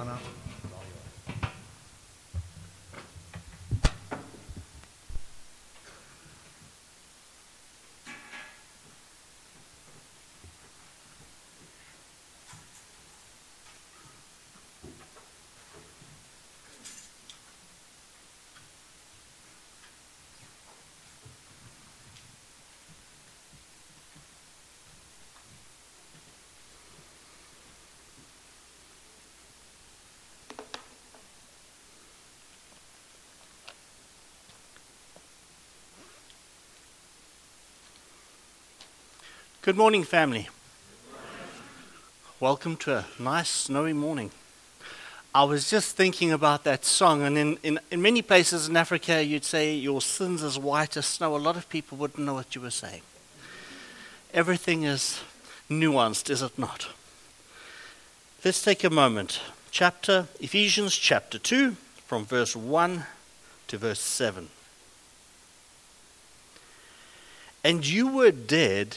settimana. Good morning, family. Welcome to a nice snowy morning. I was just thinking about that song, and in, in, in many places in Africa, you'd say, Your sins as white as snow. A lot of people wouldn't know what you were saying. Everything is nuanced, is it not? Let's take a moment. Chapter, Ephesians chapter 2, from verse 1 to verse 7. And you were dead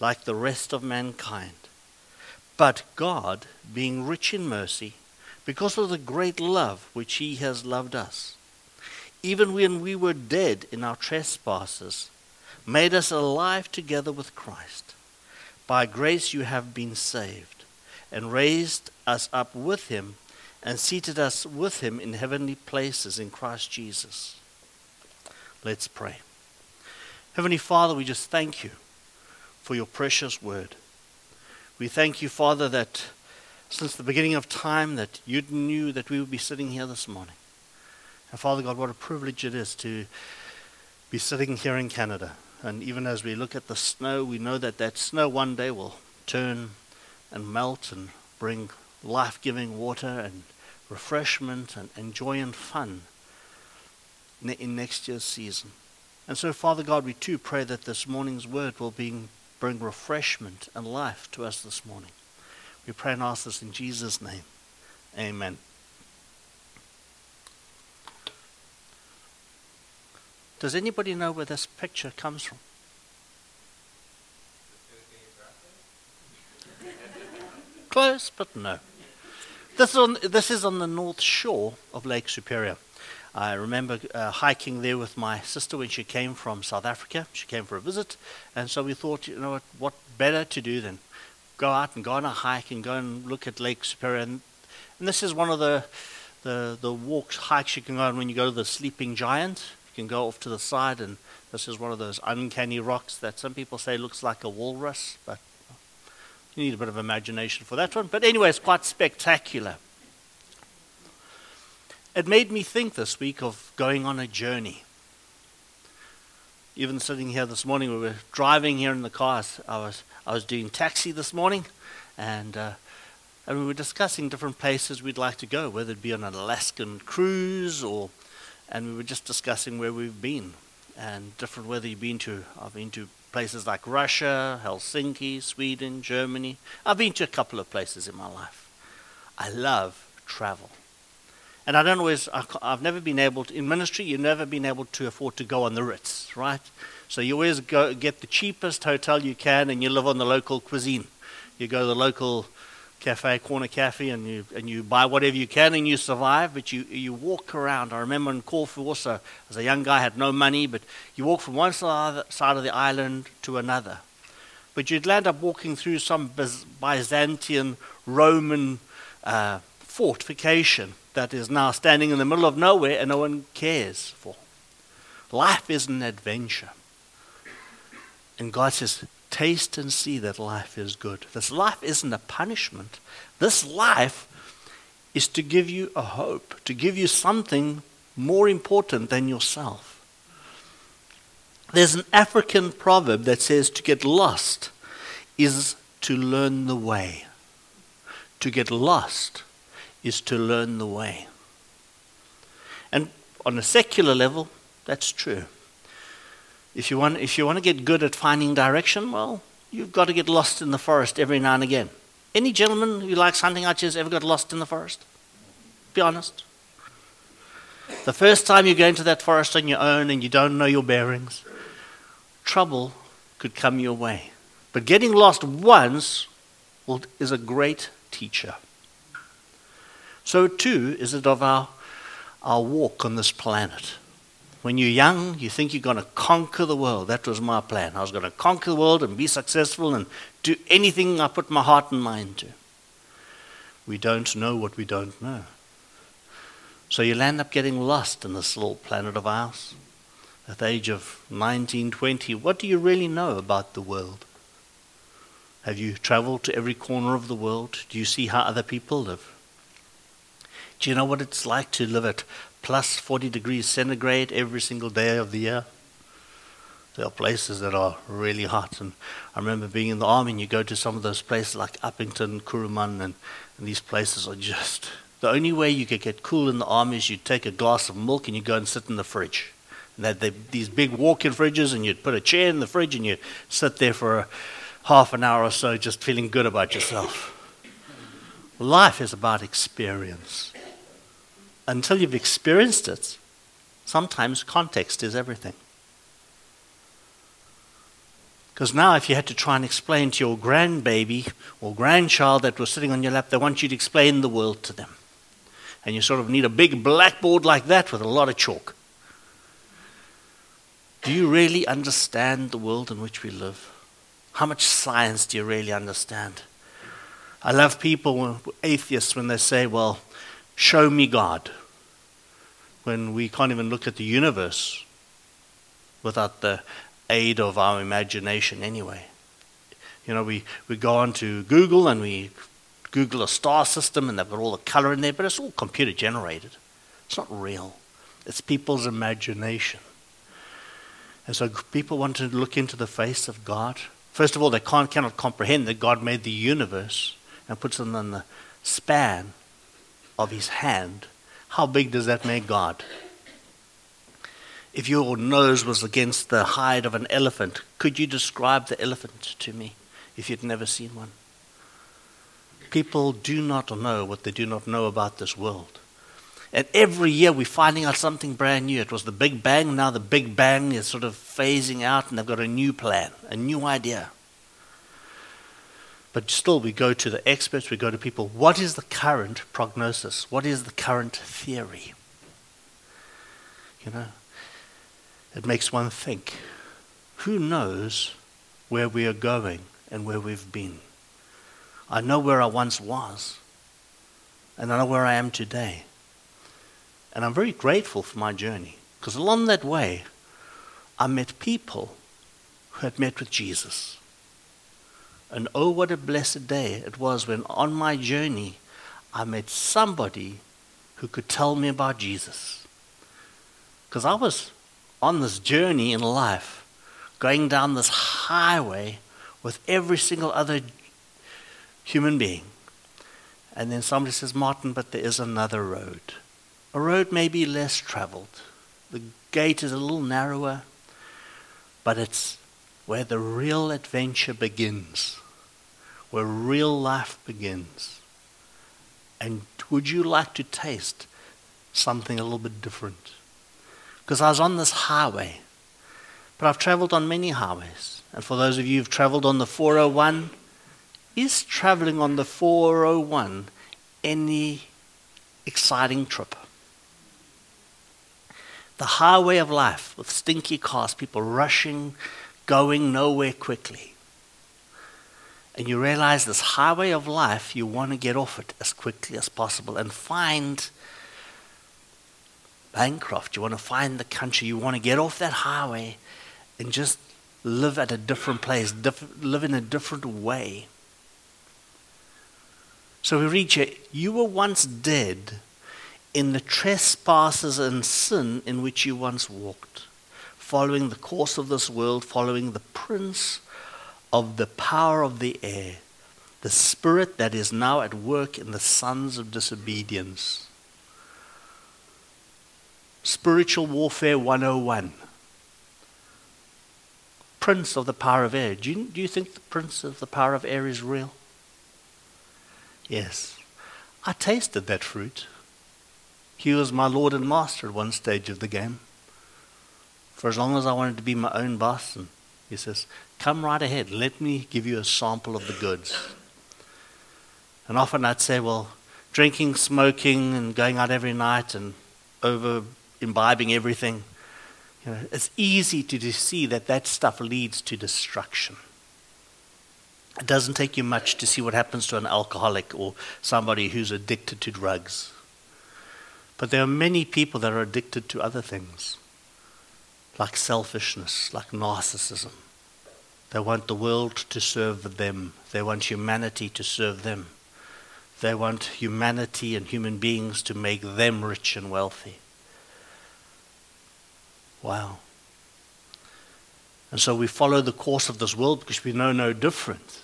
like the rest of mankind. But God, being rich in mercy, because of the great love which He has loved us, even when we were dead in our trespasses, made us alive together with Christ. By grace you have been saved, and raised us up with Him, and seated us with Him in heavenly places in Christ Jesus. Let's pray. Heavenly Father, we just thank you for your precious word. We thank you, Father, that since the beginning of time that you knew that we would be sitting here this morning. And Father God, what a privilege it is to be sitting here in Canada. And even as we look at the snow, we know that that snow one day will turn and melt and bring life giving water and refreshment and, and joy and fun in next year's season. And so, Father God, we too pray that this morning's word will be bring refreshment and life to us this morning. We pray and ask this in Jesus' name. Amen. Does anybody know where this picture comes from? Close, but no. This is, on, this is on the north shore of Lake Superior. I remember uh, hiking there with my sister when she came from South Africa. She came for a visit, and so we thought, you know what, what better to do than go out and go on a hike and go and look at Lake Superior. And, and this is one of the, the, the walks, hikes you can go on when you go to the Sleeping Giant. You can go off to the side, and this is one of those uncanny rocks that some people say looks like a walrus, but you need a bit of imagination for that one. But anyway, it's quite spectacular it made me think this week of going on a journey. Even sitting here this morning, we were driving here in the car. I was, I was doing taxi this morning, and, uh, and we were discussing different places we'd like to go, whether it be on an Alaskan cruise or, and we were just discussing where we've been and different, whether you've been to, I've been to places like Russia, Helsinki, Sweden, Germany. I've been to a couple of places in my life. I love travel. And I don't always, I've never been able to, in ministry, you've never been able to afford to go on the Ritz, right? So you always go get the cheapest hotel you can and you live on the local cuisine. You go to the local cafe, corner cafe, and you, and you buy whatever you can and you survive, but you, you walk around. I remember in Corfu also, as a young guy, I had no money, but you walk from one side of the island to another. But you'd land up walking through some Byzantine Roman uh, fortification that is now standing in the middle of nowhere and no one cares for. Life is an adventure. And God says, taste and see that life is good. This life isn't a punishment. This life is to give you a hope, to give you something more important than yourself. There's an African proverb that says to get lost is to learn the way. To get lost is to learn the way. And on a secular level, that's true. If you, want, if you want to get good at finding direction, well, you've got to get lost in the forest every now and again. Any gentleman who likes hunting archers ever got lost in the forest? Be honest. The first time you go into that forest on your own and you don't know your bearings, trouble could come your way. But getting lost once is a great teacher. So, too, is it of our, our walk on this planet. When you're young, you think you're going to conquer the world. That was my plan. I was going to conquer the world and be successful and do anything I put my heart and mind to. We don't know what we don't know. So you'll end up getting lost in this little planet of ours. At the age of 19, 20, what do you really know about the world? Have you traveled to every corner of the world? Do you see how other people live? Do you know what it's like to live at plus 40 degrees centigrade every single day of the year? There are places that are really hot. And I remember being in the army, and you go to some of those places like Upington, Kuruman, and, and these places are just the only way you could get cool in the army is you'd take a glass of milk and you go and sit in the fridge. And they had these big walk-in fridges, and you'd put a chair in the fridge and you'd sit there for a half an hour or so, just feeling good about yourself. Life is about experience. Until you've experienced it, sometimes context is everything. Because now, if you had to try and explain to your grandbaby or grandchild that was sitting on your lap, they want you to explain the world to them and you sort of need a big blackboard like that with a lot of chalk. Do you really understand the world in which we live? How much science do you really understand? I love people, atheists, when they say, Well, show me God. When we can't even look at the universe without the aid of our imagination, anyway. You know, we, we go on to Google and we Google a star system and they've got all the color in there, but it's all computer generated. It's not real. It's people's imagination. And so people want to look into the face of God. First of all, they can't, cannot comprehend that God made the universe and puts it in the span of his hand. How big does that make God? If your nose was against the hide of an elephant, could you describe the elephant to me if you'd never seen one? People do not know what they do not know about this world. And every year we're finding out something brand new. It was the Big Bang, now the Big Bang is sort of phasing out, and they've got a new plan, a new idea. But still, we go to the experts, we go to people. What is the current prognosis? What is the current theory? You know, it makes one think who knows where we are going and where we've been? I know where I once was, and I know where I am today. And I'm very grateful for my journey, because along that way, I met people who had met with Jesus. And oh, what a blessed day it was when on my journey I met somebody who could tell me about Jesus. Because I was on this journey in life, going down this highway with every single other human being. And then somebody says, Martin, but there is another road. A road may be less traveled. The gate is a little narrower, but it's where the real adventure begins, where real life begins. And would you like to taste something a little bit different? Because I was on this highway, but I've traveled on many highways. And for those of you who've traveled on the 401, is traveling on the 401 any exciting trip? The highway of life with stinky cars, people rushing, going nowhere quickly. And you realize this highway of life, you want to get off it as quickly as possible and find Bancroft. You want to find the country. You want to get off that highway and just live at a different place, diff- live in a different way. So we read here, you were once dead in the trespasses and sin in which you once walked, following the course of this world, following the prince of the power of the air, the spirit that is now at work in the sons of disobedience. Spiritual Warfare 101. Prince of the power of air. Do you, do you think the prince of the power of air is real? Yes. I tasted that fruit. He was my Lord and Master at one stage of the game. For as long as I wanted to be my own boss, and he says, Come right ahead, let me give you a sample of the goods. And often I'd say, Well, drinking, smoking, and going out every night and over imbibing everything, you know, it's easy to see that that stuff leads to destruction. It doesn't take you much to see what happens to an alcoholic or somebody who's addicted to drugs. But there are many people that are addicted to other things, like selfishness, like narcissism. They want the world to serve them, they want humanity to serve them. They want humanity and human beings to make them rich and wealthy. Wow. And so we follow the course of this world because we know no different.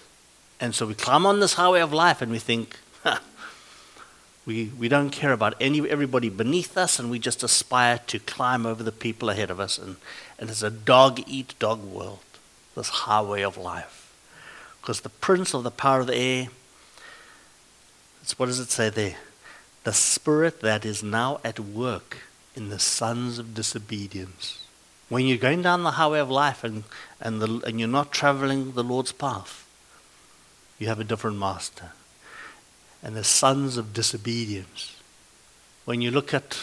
And so we climb on this highway of life and we think, we, we don't care about any, everybody beneath us and we just aspire to climb over the people ahead of us. And, and it's a dog eat dog world, this highway of life. Because the prince of the power of the air, it's, what does it say there? The spirit that is now at work in the sons of disobedience. When you're going down the highway of life and, and, the, and you're not traveling the Lord's path, you have a different master. And the sons of disobedience. When you look at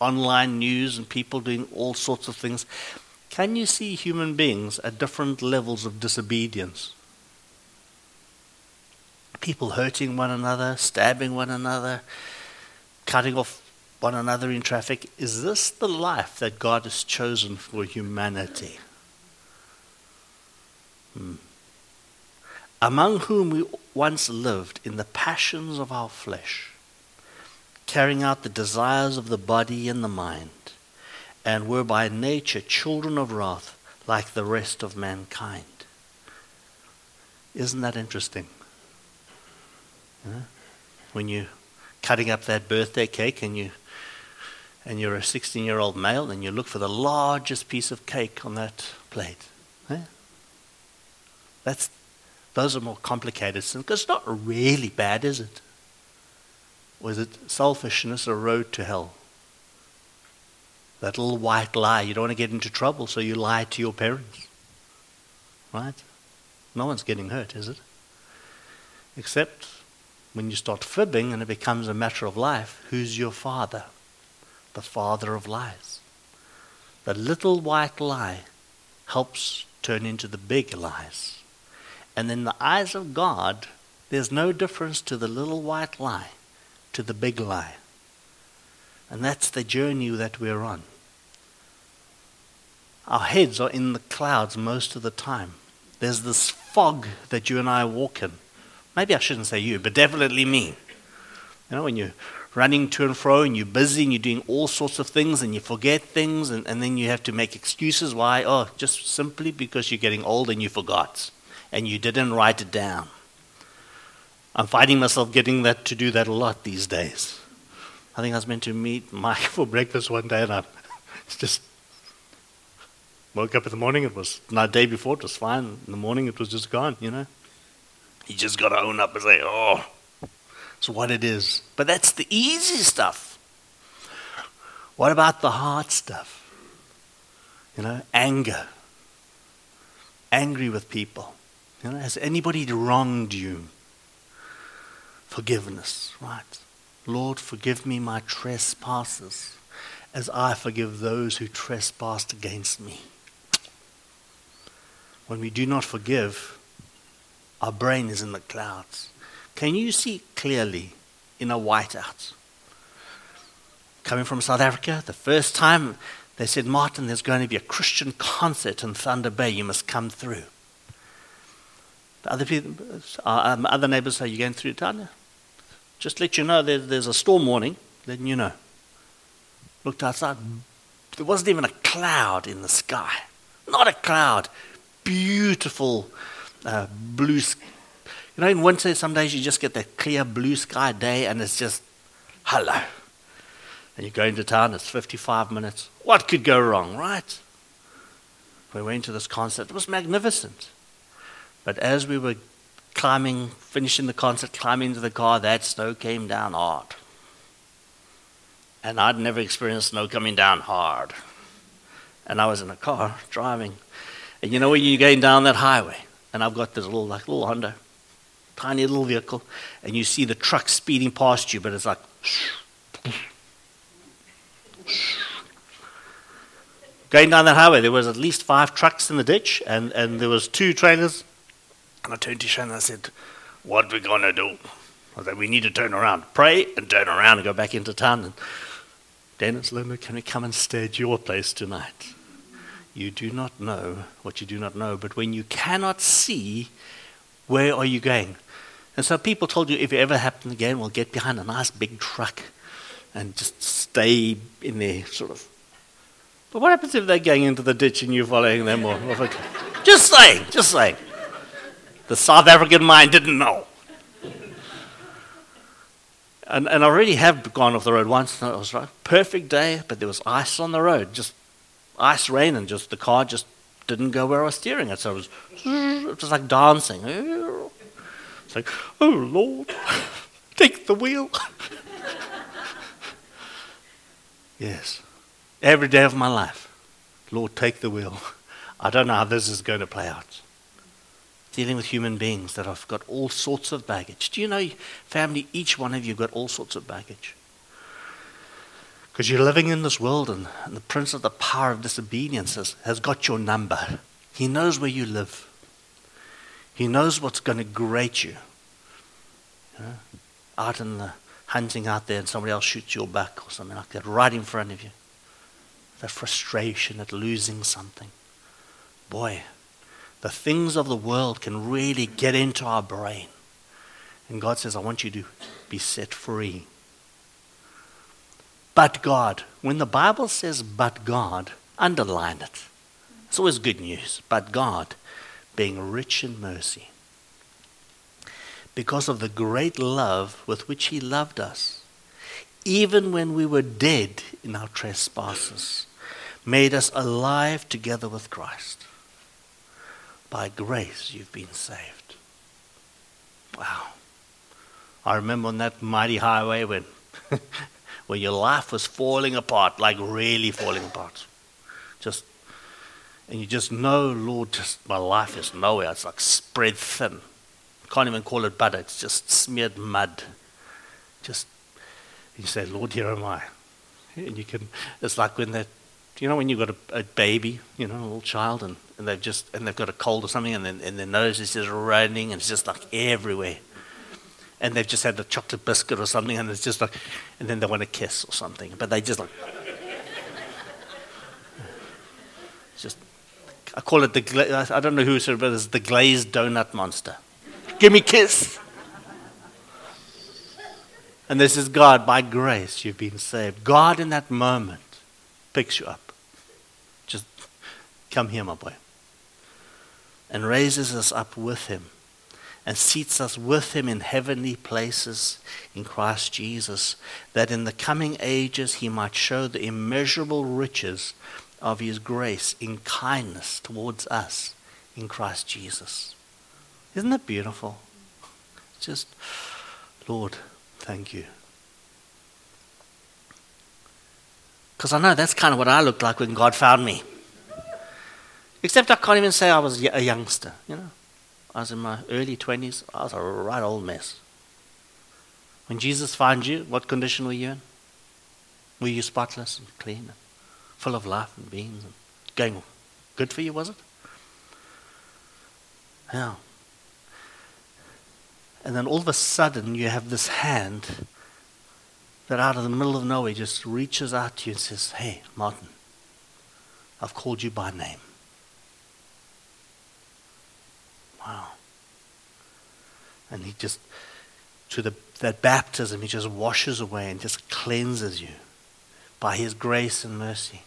online news and people doing all sorts of things, can you see human beings at different levels of disobedience? People hurting one another, stabbing one another, cutting off one another in traffic. Is this the life that God has chosen for humanity? Hmm. Among whom we once lived in the passions of our flesh, carrying out the desires of the body and the mind, and were by nature children of wrath like the rest of mankind. Isn't that interesting? When you're cutting up that birthday cake and you and you're a 16 year old male and you look for the largest piece of cake on that plate. That's, those are more complicated sins because it's not really bad, is it? Or is it selfishness, a road to hell? That little white lie. You don't want to get into trouble, so you lie to your parents. Right? No one's getting hurt, is it? Except when you start fibbing and it becomes a matter of life, who's your father? the father of lies. The little white lie helps turn into the big lies. And in the eyes of God, there's no difference to the little white lie to the big lie. And that's the journey that we're on. Our heads are in the clouds most of the time. There's this fog that you and I walk in. Maybe I shouldn't say you, but definitely me. You know, when you're running to and fro and you're busy and you're doing all sorts of things and you forget things and, and then you have to make excuses why. Oh, just simply because you're getting old and you forgot and you didn't write it down. I'm finding myself getting that to do that a lot these days. I think I was meant to meet Mike for breakfast one day and I just woke up in the morning. It was the day before, it was fine. In the morning, it was just gone, you know. You just got to own up and say, oh, it's what it is. But that's the easy stuff. What about the hard stuff? You know, anger. Angry with people. You know, has anybody wronged you? Forgiveness, right? Lord, forgive me my trespasses as I forgive those who trespassed against me. When we do not forgive, our brain is in the clouds. Can you see clearly in a whiteout? Coming from South Africa, the first time they said, Martin, there's going to be a Christian concert in Thunder Bay. You must come through. The other, people, uh, um, other neighbors say, You're going through Tanya? Just let you know there, there's a storm warning, then you know. Looked outside, there wasn't even a cloud in the sky. Not a cloud. Beautiful uh, blue you know, in winter, some days you just get that clear blue sky day and it's just, hello. And you go into town, it's 55 minutes. What could go wrong, right? We went to this concert. It was magnificent. But as we were climbing, finishing the concert, climbing into the car, that snow came down hard. And I'd never experienced snow coming down hard. And I was in a car driving. And you know when you're going down that highway, and I've got this little like little Honda, tiny little vehicle, and you see the truck speeding past you, but it's like Going down that highway, there was at least five trucks in the ditch, and, and there was two trailers. And I turned to Shannon and I said, what we going to do? I said, we need to turn around, pray, and turn around and go back into town. And Dennis Linda, can we come and stay at your place tonight? You do not know what you do not know, but when you cannot see, where are you going? And so people told you if it ever happened again, we'll get behind a nice big truck and just stay in there, sort of. But what happens if they're going into the ditch and you're following them? Or, or just saying, just saying. The South African mind didn't know. And, and I already have gone off the road once. And it was right, perfect day, but there was ice on the road, just ice rain, and just the car just didn't go where I was steering it. So it was, it was like dancing. It's like, oh Lord, take the wheel. Yes. Every day of my life. Lord, take the wheel. I don't know how this is going to play out. Dealing with human beings that have got all sorts of baggage. Do you know, family, each one of you got all sorts of baggage? Because you're living in this world, and, and, the prince of the power of disobedience has, has got your number. He knows where you live, he knows what's going to grate you. out in the hunting out there and somebody else shoots your back or something like that right in front of you. That frustration at losing something. Boy, the things of the world can really get into our brain. And God says, I want you to be set free. But God, when the Bible says but God, underline it. It's always good news. But God, being rich in mercy because of the great love with which He loved us, even when we were dead in our trespasses, made us alive together with Christ. By grace you've been saved. Wow. I remember on that mighty highway when, when your life was falling apart, like really falling apart. Just, and you just know, Lord, just my life is nowhere. It's like spread thin. Can't even call it butter, it's just smeared mud. Just, you say, Lord, here am I. And you can, it's like when that, you know, when you've got a, a, baby, you know, a little child, and, and they've just, and they've got a cold or something, and, then, and their nose is just running, and it's just like everywhere. And they've just had a chocolate biscuit or something, and it's just like, and then they want to kiss or something, but they just like, just, I call it the, I don't know who said it, but it's the glazed donut monster. Give me a kiss. And this is God, by grace, you've been saved. God, in that moment, picks you up. Come here, my boy. And raises us up with him and seats us with him in heavenly places in Christ Jesus, that in the coming ages he might show the immeasurable riches of his grace in kindness towards us in Christ Jesus. Isn't that beautiful? Just, Lord, thank you. Because I know that's kind of what I looked like when God found me. Except I can't even say I was a youngster, you know. I was in my early 20s. I was a right old mess. When Jesus found you, what condition were you in? Were you spotless and clean and full of life and beings and going good for you, was it? Yeah. And then all of a sudden, you have this hand that out of the middle of nowhere just reaches out to you and says, Hey, Martin, I've called you by name. Wow. And he just, to the, that baptism, he just washes away and just cleanses you by his grace and mercy.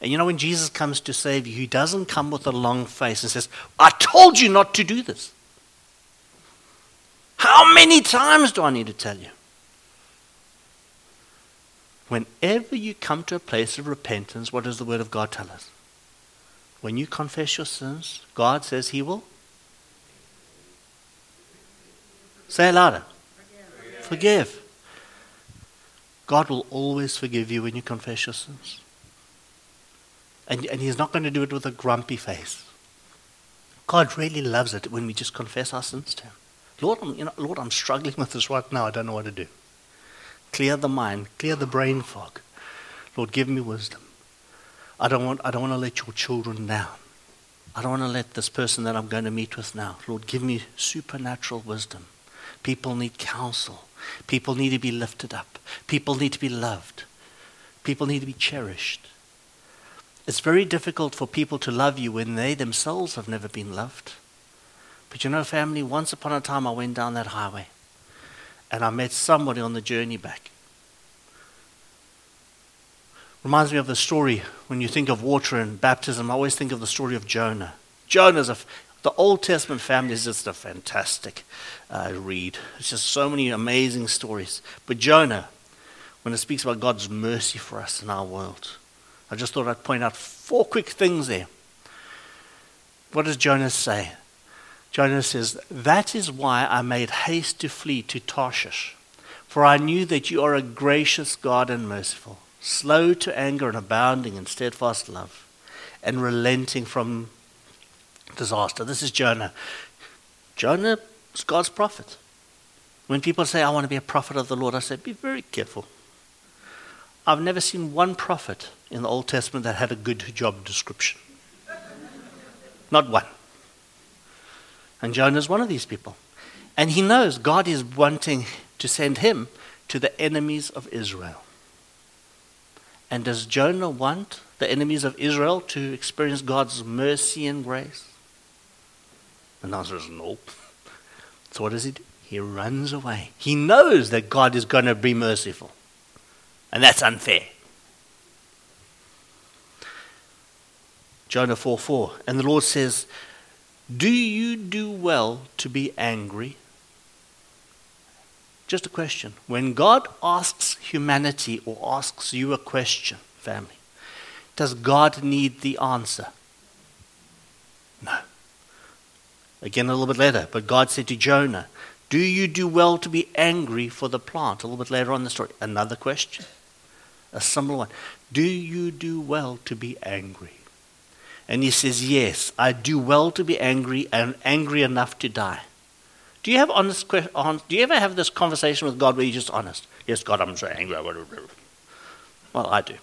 And you know, when Jesus comes to save you, he doesn't come with a long face and says, I told you not to do this. How many times do I need to tell you? Whenever you come to a place of repentance, what does the Word of God tell us? When you confess your sins, God says He will. Say it louder. Forgive. Forgive. God will always forgive you when you confess your sins. And, and He's not going to do it with a grumpy face. God really loves it when we just confess our sins to Him. Lord, I'm, you know, Lord, I'm struggling with this right now. I don't know what to do. Clear the mind, clear the brain fog. Lord, give me wisdom. I don't want, I don't want to let your children down. I don't want to let this person that I'm going to meet with now, Lord, give me supernatural wisdom. People need counsel. People need to be lifted up. People need to be loved. People need to be cherished. It's very difficult for people to love you when they themselves have never been loved. But you know, family, once upon a time I went down that highway and I met somebody on the journey back. Reminds me of the story when you think of water and baptism, I always think of the story of Jonah. Jonah's a, the Old Testament family is just a fantastic uh, read. It's just so many amazing stories. But Jonah, when it speaks about God's mercy for us in our world, I just thought I'd point out four quick things there. What does Jonah say? Jonah says, That is why I made haste to flee to Tarshish, for I knew that you are a gracious God and merciful, slow to anger and abounding in steadfast love, and relenting from disaster. This is Jonah. Jonah is God's prophet. When people say, I want to be a prophet of the Lord, I say, be very careful. I've never seen one prophet in the Old Testament that had a good job description. Not one. And Jonah is one of these people. And he knows God is wanting to send him to the enemies of Israel. And does Jonah want the enemies of Israel to experience God's mercy and grace? And the answer is no. So what does he do? He runs away. He knows that God is going to be merciful. And that's unfair. Jonah 4 4. And the Lord says, do you do well to be angry? Just a question. When God asks humanity or asks you a question, family, does God need the answer? No. Again, a little bit later, but God said to Jonah, Do you do well to be angry for the plant? A little bit later on in the story. Another question. A similar one. Do you do well to be angry? And he says, Yes, I do well to be angry and angry enough to die. Do you have honest do you ever have this conversation with God where you're just honest? Yes, God, I'm so angry. Well, I do.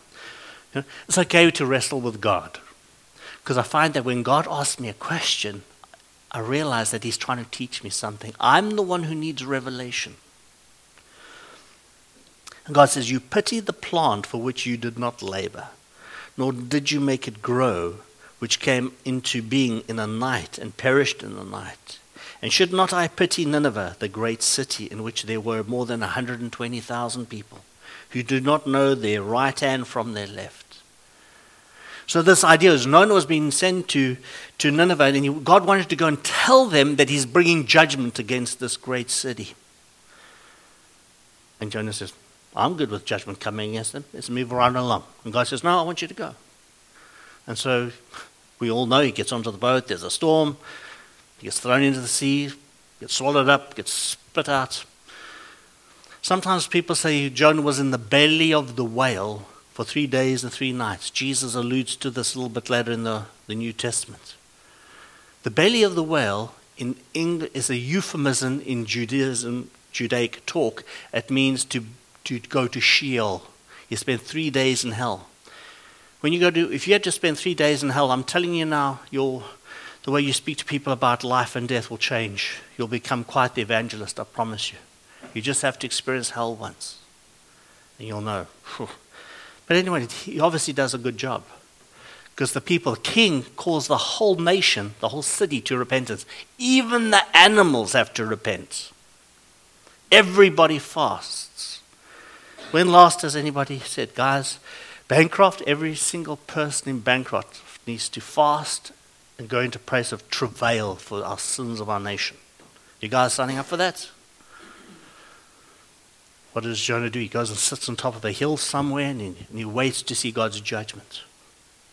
It's okay to wrestle with God. Because I find that when God asks me a question, I realize that He's trying to teach me something. I'm the one who needs revelation. And God says, You pity the plant for which you did not labor, nor did you make it grow which came into being in a night and perished in the night. And should not I pity Nineveh, the great city in which there were more than 120,000 people who do not know their right hand from their left? So this idea is Jonah was being sent to, to Nineveh, and he, God wanted to go and tell them that he's bringing judgment against this great city. And Jonah says, I'm good with judgment coming against them. Let's move right along. And God says, No, I want you to go. And so we all know he gets onto the boat, there's a storm, he gets thrown into the sea, gets swallowed up, gets spit out. Sometimes people say Jonah was in the belly of the whale for three days and three nights. Jesus alludes to this a little bit later in the, the New Testament. The belly of the whale in English is a euphemism in Judaism, Judaic talk. It means to, to go to Sheol. You spend three days in hell. When you go to, if you had to spend three days in hell, I'm telling you now, your, the way you speak to people about life and death will change. You'll become quite the evangelist, I promise you. You just have to experience hell once, and you'll know. But anyway, he obviously does a good job. Because the people, king calls the whole nation, the whole city to repentance. Even the animals have to repent. Everybody fasts. When last has anybody said, guys, Bancroft, every single person in Bancroft needs to fast and go into place of travail for our sins of our nation. You guys signing up for that? What does Jonah do? He goes and sits on top of a hill somewhere and he, and he waits to see God's judgment.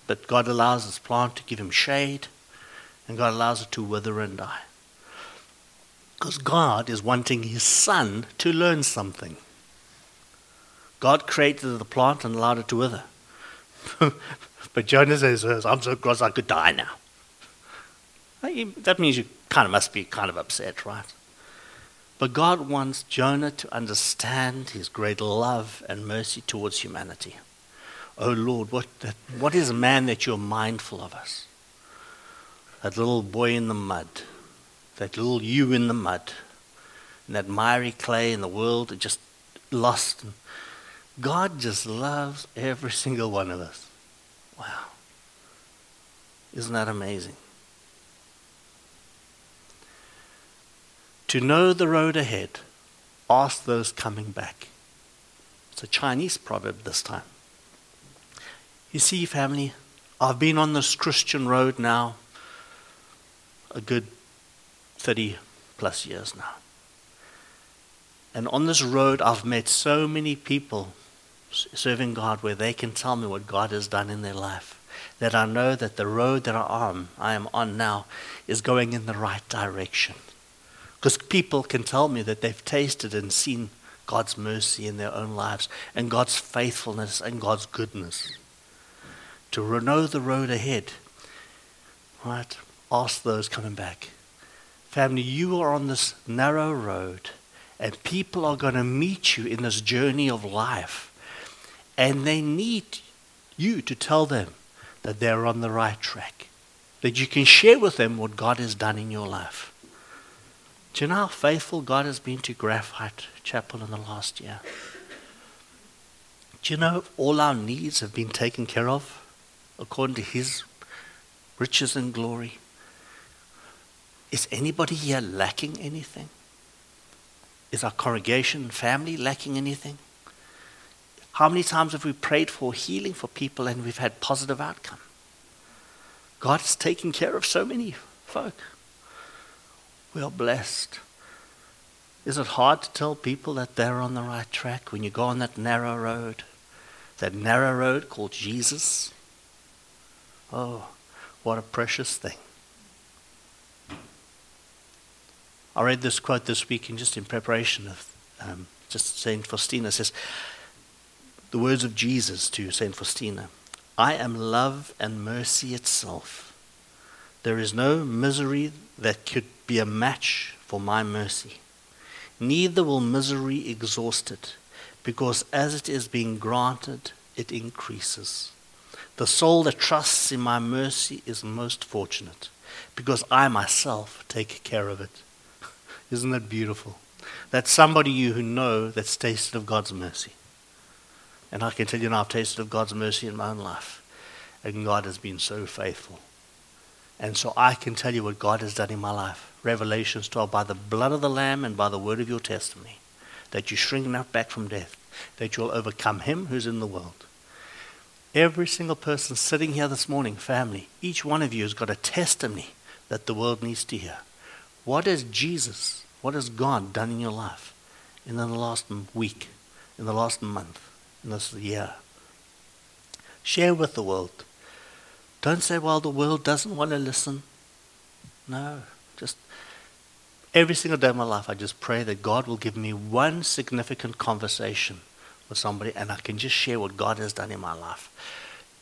But God allows this plant to give him shade, and God allows it to wither and die. Because God is wanting his son to learn something. God created the plant and allowed it to wither. but Jonah says, I'm so cross I could die now. That means you kind of must be kind of upset, right? But God wants Jonah to understand his great love and mercy towards humanity. Oh Lord, what, that, what is a man that you're mindful of us? That little boy in the mud, that little you in the mud, and that miry clay in the world, just lost. God just loves every single one of us. Wow. Isn't that amazing? To know the road ahead, ask those coming back. It's a Chinese proverb this time. You see, family, I've been on this Christian road now a good 30 plus years now. And on this road, I've met so many people serving God where they can tell me what God has done in their life. That I know that the road that I am, I am on now is going in the right direction. Because people can tell me that they've tasted and seen God's mercy in their own lives and God's faithfulness and God's goodness. To know the road ahead, right? Ask those coming back. Family, you are on this narrow road, and people are going to meet you in this journey of life. And they need you to tell them that they're on the right track, that you can share with them what God has done in your life. Do you know how faithful God has been to Graphite Chapel in the last year? Do you know all our needs have been taken care of according to His riches and glory? Is anybody here lacking anything? Is our congregation and family lacking anything? How many times have we prayed for healing for people and we've had positive outcome? God is taking care of so many folk. We are blessed. Is it hard to tell people that they're on the right track when you go on that narrow road? That narrow road called Jesus? Oh, what a precious thing. I read this quote this week and just in preparation of um, just St. Faustina says, the words of Jesus to St. Faustina I am love and mercy itself. There is no misery that could be a match for my mercy. Neither will misery exhaust it, because as it is being granted, it increases. The soul that trusts in my mercy is most fortunate, because I myself take care of it. Isn't that beautiful? That's somebody you who know that's tasted of God's mercy. And I can tell you now, I've tasted of God's mercy in my own life. And God has been so faithful. And so I can tell you what God has done in my life. Revelations 12, by the blood of the Lamb and by the word of your testimony, that you shrink not back from death, that you'll overcome him who's in the world. Every single person sitting here this morning, family, each one of you has got a testimony that the world needs to hear. What has Jesus, what has God done in your life in the last week, in the last month, in this year? Share with the world. Don't say, well, the world doesn't want to listen. No, just every single day of my life, I just pray that God will give me one significant conversation with somebody and I can just share what God has done in my life.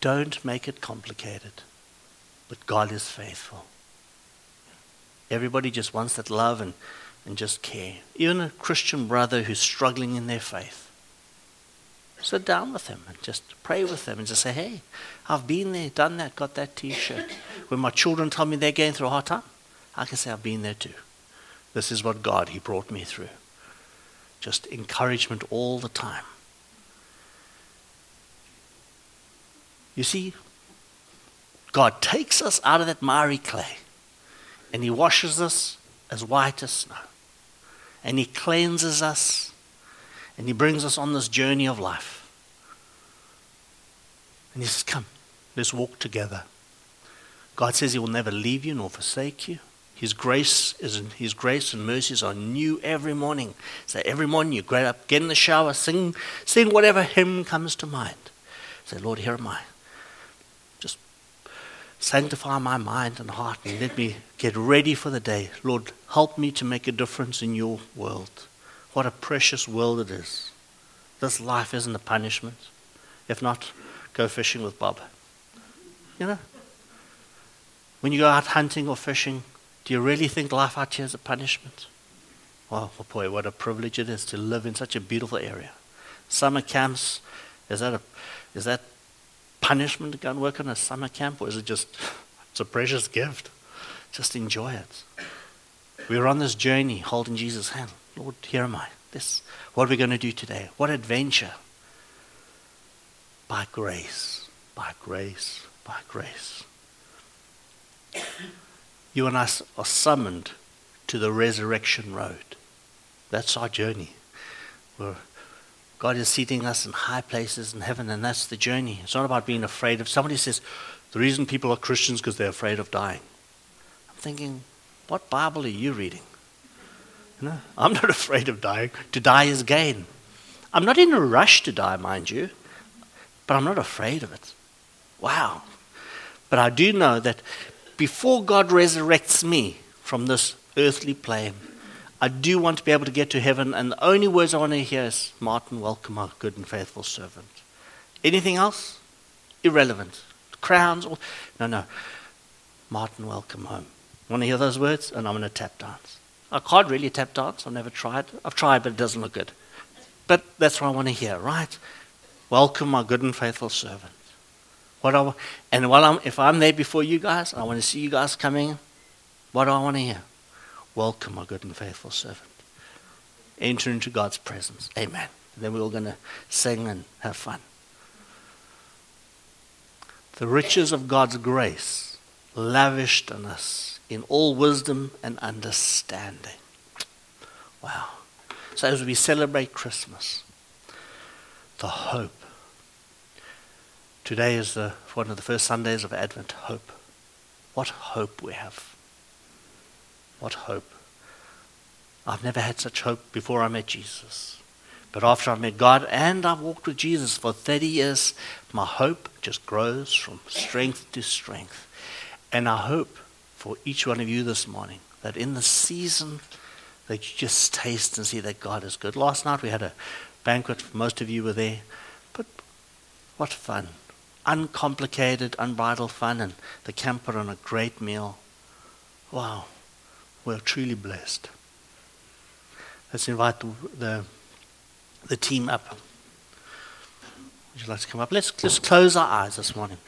Don't make it complicated, but God is faithful. Everybody just wants that love and, and just care. Even a Christian brother who's struggling in their faith sit down with them and just pray with them and just say, hey, I've been there, done that, got that t shirt. When my children tell me they're going through a hard time, I can say, I've been there too. This is what God, He brought me through. Just encouragement all the time. You see, God takes us out of that miry clay and He washes us as white as snow. And He cleanses us and He brings us on this journey of life. And He says, Come, let's walk together. God says He will never leave you nor forsake you. His grace is His grace and mercies are new every morning. So every morning you get up, get in the shower, sing, sing whatever hymn comes to mind. Say, Lord, here am I. Just sanctify my mind and heart and let me get ready for the day. Lord, help me to make a difference in your world. What a precious world it is. This life isn't a punishment. If not, go fishing with Bob. You know? When you go out hunting or fishing, do you really think life out here is a punishment? Oh, boy, what a privilege it is to live in such a beautiful area. Summer camps, is that a, is that punishment to go and work on a summer camp, or is it just, it's a precious gift? Just enjoy it. We're on this journey holding Jesus' hand. Lord, here am I. This, what are we going to do today? What adventure? By grace, by grace, by grace you and us are summoned to the resurrection road. That's our journey. Where God is seating us in high places in heaven, and that's the journey. It's not about being afraid of. Somebody says the reason people are Christians because they're afraid of dying. I'm thinking, what Bible are you reading? You know, I'm not afraid of dying. To die is gain. I'm not in a rush to die, mind you, but I'm not afraid of it. Wow. But I do know that before God resurrects me from this earthly plane, I do want to be able to get to heaven, and the only words I want to hear is, Martin, welcome, our good and faithful servant. Anything else? Irrelevant. Crowns? No, no. Martin, welcome home. Want to hear those words? And I'm going to tap dance. I can't really tap dance. I've never tried. I've tried, but it doesn't look good. But that's what I want to hear, right? Welcome, my good and faithful servant. What I, and while I'm, if I'm there before you guys, I want to see you guys coming. What do I want to hear? Welcome, my good and faithful servant. Enter into God's presence. Amen. And then we're all going to sing and have fun. The riches of God's grace lavished on us in all wisdom and understanding. Wow. So as we celebrate Christmas, the hope Today is the, one of the first Sundays of Advent. Hope. What hope we have. What hope. I've never had such hope before I met Jesus. But after I've met God and I've walked with Jesus for 30 years, my hope just grows from strength to strength. And I hope for each one of you this morning that in the season that you just taste and see that God is good. Last night we had a banquet, most of you were there. But what fun uncomplicated, unbridled fun, and the camper on a great meal. Wow, we're truly blessed. Let's invite the, the, the team up. Would you like to come up? Let's just close our eyes this morning.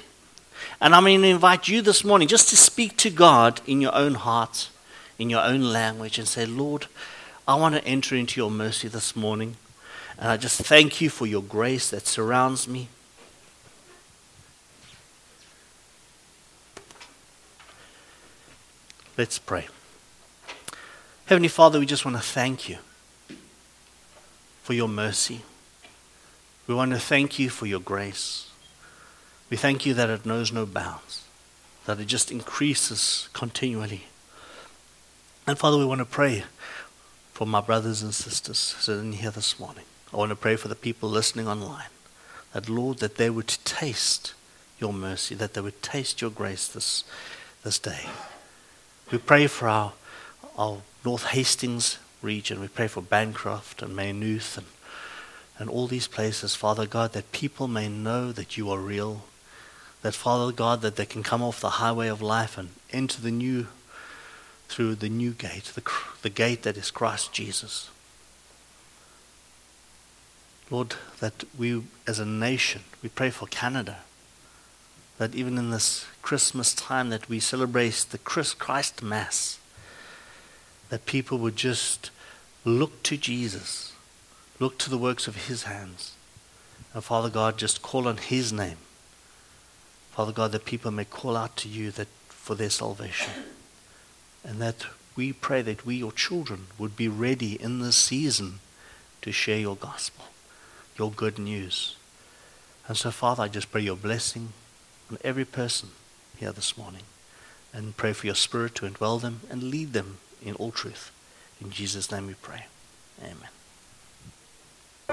And I'm going to invite you this morning just to speak to God in your own heart, in your own language, and say, Lord, I want to enter into your mercy this morning. And I just thank you for your grace that surrounds me. Let's pray. Heavenly Father, we just want to thank you for your mercy. We want to thank you for your grace. We thank you that it knows no bounds, that it just increases continually. And Father, we want to pray for my brothers and sisters sitting here this morning. I want to pray for the people listening online. That, Lord, that they would taste your mercy, that they would taste your grace this, this day. We pray for our, our North Hastings region. We pray for Bancroft and Maynooth and, and all these places, Father God, that people may know that you are real. That, Father God, that they can come off the highway of life and enter the new, through the new gate, the, the gate that is Christ Jesus. Lord, that we as a nation, we pray for Canada that even in this Christmas time that we celebrate the Christ Mass, that people would just look to Jesus, look to the works of his hands, and Father God, just call on his name. Father God, that people may call out to you that for their salvation. And that we pray that we, your children, would be ready in this season to share your gospel, your good news. And so, Father, I just pray your blessing on every person here this morning. and pray for your Spirit to indwell them and lead them in all truth. In Jesus' name we pray. Amen.